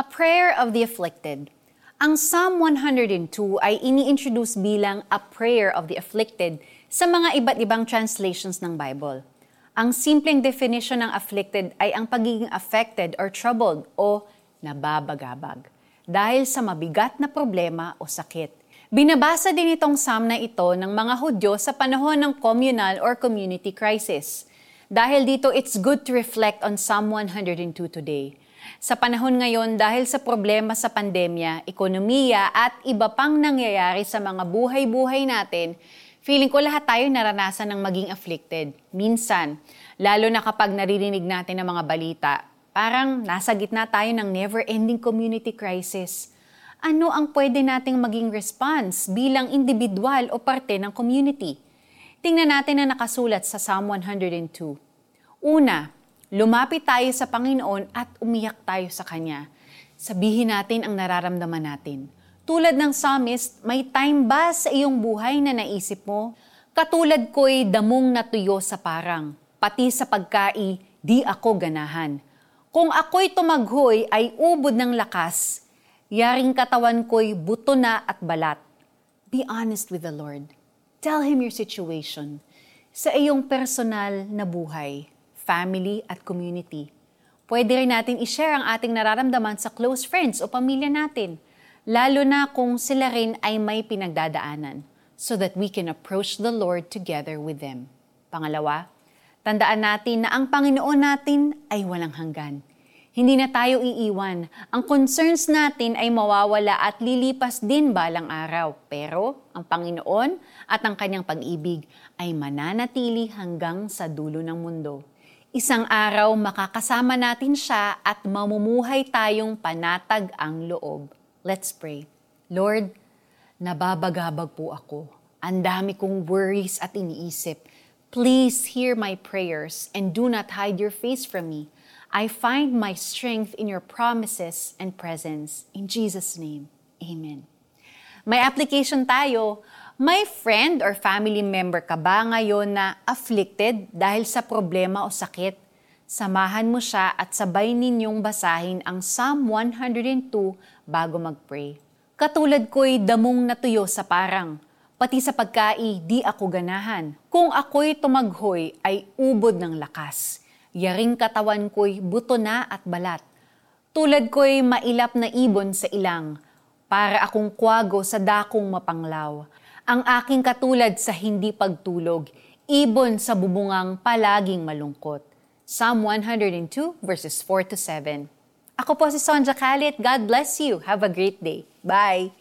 A Prayer of the Afflicted. Ang Psalm 102 ay ini-introduce bilang a prayer of the afflicted sa mga iba't ibang translations ng Bible. Ang simpleng definition ng afflicted ay ang pagiging affected or troubled o nababagabag dahil sa mabigat na problema o sakit. Binabasa din itong psalm na ito ng mga Hudyo sa panahon ng communal or community crisis. Dahil dito, it's good to reflect on Psalm 102 today sa panahon ngayon dahil sa problema sa pandemya, ekonomiya at iba pang nangyayari sa mga buhay-buhay natin, feeling ko lahat tayo naranasan ng maging afflicted. Minsan, lalo na kapag naririnig natin ng mga balita, parang nasa gitna tayo ng never-ending community crisis. Ano ang pwede nating maging response bilang individual o parte ng community? Tingnan natin na nakasulat sa Psalm 102. Una, Lumapit tayo sa Panginoon at umiyak tayo sa Kanya. Sabihin natin ang nararamdaman natin. Tulad ng psalmist, may time ba sa iyong buhay na naisip mo? Katulad ko'y damong natuyo sa parang, pati sa pagkai, di ako ganahan. Kung ako'y tumaghoy ay ubod ng lakas, yaring katawan ko'y buto na at balat. Be honest with the Lord. Tell Him your situation sa iyong personal na buhay family at community. Pwede rin natin i-share ang ating nararamdaman sa close friends o pamilya natin, lalo na kung sila rin ay may pinagdadaanan, so that we can approach the Lord together with them. Pangalawa, tandaan natin na ang Panginoon natin ay walang hanggan. Hindi na tayo iiwan. Ang concerns natin ay mawawala at lilipas din balang araw. Pero ang Panginoon at ang kanyang pag-ibig ay mananatili hanggang sa dulo ng mundo. Isang araw makakasama natin siya at mamumuhay tayong panatag ang loob. Let's pray. Lord, nababagabag po ako. Ang dami kong worries at iniisip. Please hear my prayers and do not hide your face from me. I find my strength in your promises and presence. In Jesus' name, Amen. May application tayo. May friend or family member ka ba ngayon na afflicted dahil sa problema o sakit? Samahan mo siya at sabay ninyong basahin ang Psalm 102 bago mag-pray. Katulad ko'y damong natuyo sa parang, pati sa pagkai di ako ganahan. Kung ako'y tumaghoy ay ubod ng lakas. Yaring katawan ko'y buto na at balat. Tulad ko'y mailap na ibon sa ilang, para akong kwago sa dakong mapanglaw ang aking katulad sa hindi pagtulog, ibon sa bubungang palaging malungkot. Psalm 102 verses 4 to 7. Ako po si Sonja Kalit. God bless you. Have a great day. Bye!